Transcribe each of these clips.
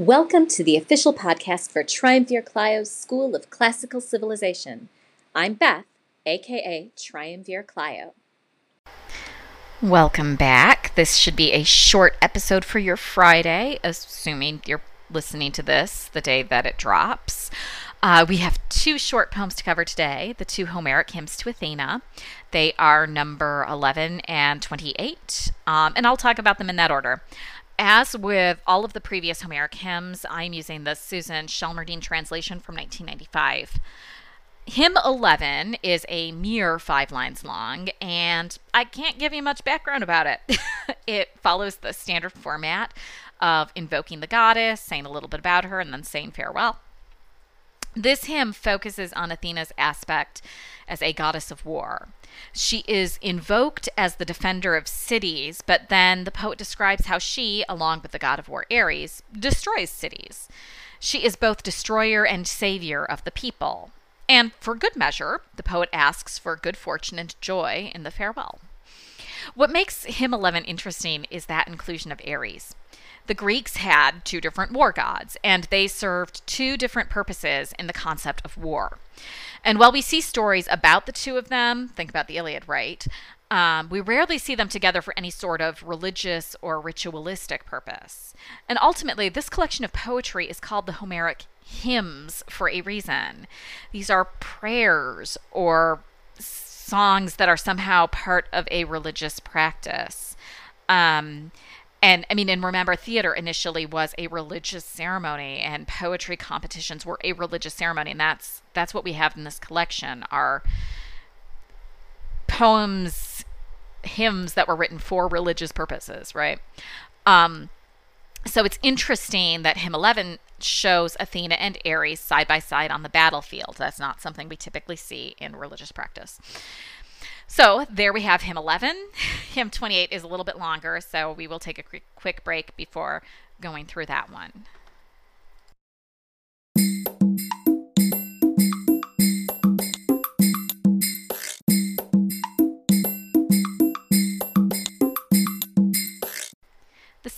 Welcome to the official podcast for Triumvir Clio's School of Classical Civilization. I'm Beth, aka Triumvir Clio. Welcome back. This should be a short episode for your Friday, assuming you're listening to this the day that it drops. Uh, we have two short poems to cover today the two Homeric hymns to Athena. They are number 11 and 28, um, and I'll talk about them in that order. As with all of the previous Homeric hymns, I'm using the Susan Shelmerdine translation from 1995. Hymn 11 is a mere five lines long, and I can't give you much background about it. it follows the standard format of invoking the goddess, saying a little bit about her, and then saying farewell. This hymn focuses on Athena's aspect as a goddess of war. She is invoked as the defender of cities, but then the poet describes how she, along with the god of war Ares, destroys cities. She is both destroyer and savior of the people. And for good measure, the poet asks for good fortune and joy in the farewell. What makes hymn 11 interesting is that inclusion of Ares. The Greeks had two different war gods, and they served two different purposes in the concept of war. And while we see stories about the two of them, think about the Iliad, right? Um, we rarely see them together for any sort of religious or ritualistic purpose. And ultimately, this collection of poetry is called the Homeric hymns for a reason. These are prayers or songs that are somehow part of a religious practice. Um, and I mean, and remember, theater initially was a religious ceremony, and poetry competitions were a religious ceremony, and that's that's what we have in this collection are poems, hymns that were written for religious purposes, right? Um, so it's interesting that hymn 11 shows Athena and Ares side by side on the battlefield. That's not something we typically see in religious practice. So there we have hymn 11. Hymn 28 is a little bit longer, so we will take a quick, quick break before going through that one.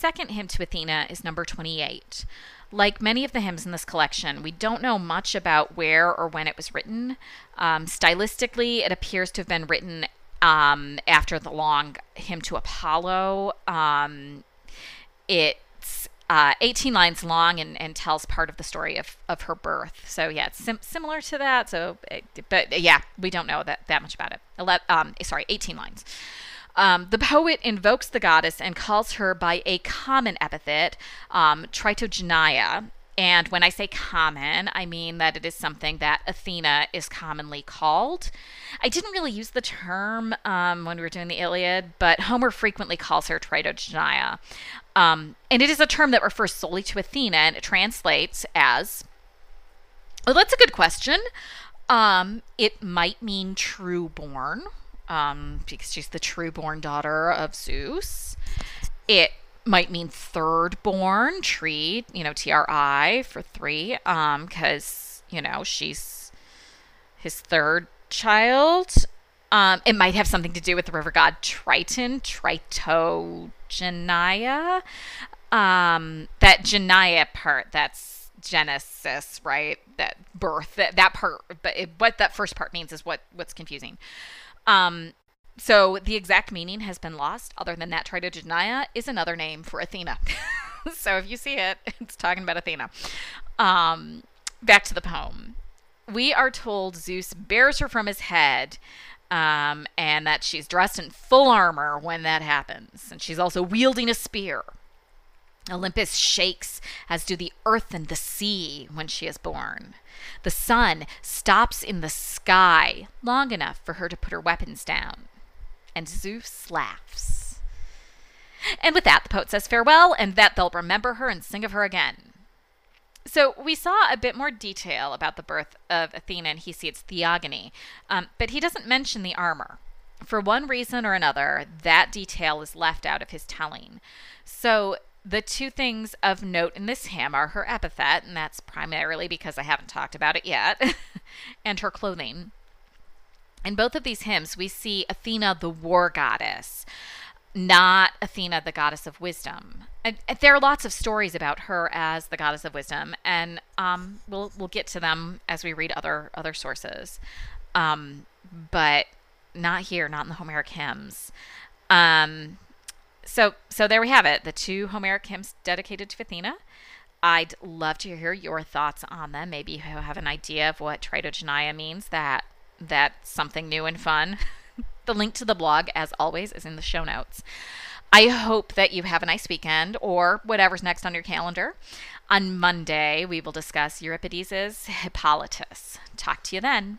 Second hymn to Athena is number 28. Like many of the hymns in this collection, we don't know much about where or when it was written. Um, stylistically, it appears to have been written um, after the long hymn to Apollo. Um, it's uh, 18 lines long and, and tells part of the story of, of her birth. So yeah, it's sim- similar to that. So, it, but yeah, we don't know that that much about it. Ele- um, sorry, 18 lines. Um, the poet invokes the goddess and calls her by a common epithet, um, Tritogenia. And when I say common, I mean that it is something that Athena is commonly called. I didn't really use the term um, when we were doing the Iliad, but Homer frequently calls her Tritogenia. Um, and it is a term that refers solely to Athena, and it translates as. Well, that's a good question. Um, it might mean true born, um, because she's the true born daughter of Zeus. It might mean third born tree, you know, T R I for three, um, because, you know, she's his third child. Um, it might have something to do with the river god Triton, Tritogenia. Um, that Genia part, that's Genesis, right? That birth, that, that part, but it, what that first part means is what what's confusing. Um, so the exact meaning has been lost. Other than that, Tritogenia is another name for Athena. so if you see it, it's talking about Athena. Um, back to the poem. We are told Zeus bears her from his head, um, and that she's dressed in full armor when that happens, and she's also wielding a spear. Olympus shakes, as do the earth and the sea when she is born. The sun stops in the sky long enough for her to put her weapons down. And Zeus laughs. And with that, the poet says farewell, and that they'll remember her and sing of her again. So we saw a bit more detail about the birth of Athena in Hesiod's Theogony, um, but he doesn't mention the armor. For one reason or another, that detail is left out of his telling. So the two things of note in this hymn are her epithet, and that's primarily because I haven't talked about it yet, and her clothing. In both of these hymns, we see Athena, the war goddess, not Athena, the goddess of wisdom. and there are lots of stories about her as the goddess of wisdom, and um, we'll we'll get to them as we read other other sources, um, but not here, not in the Homeric hymns. Um, so so there we have it, the two Homeric hymns dedicated to Athena. I'd love to hear your thoughts on them. Maybe you have an idea of what Tritogeneia means. That that's something new and fun. the link to the blog, as always, is in the show notes. I hope that you have a nice weekend or whatever's next on your calendar. On Monday, we will discuss Euripides' Hippolytus. Talk to you then.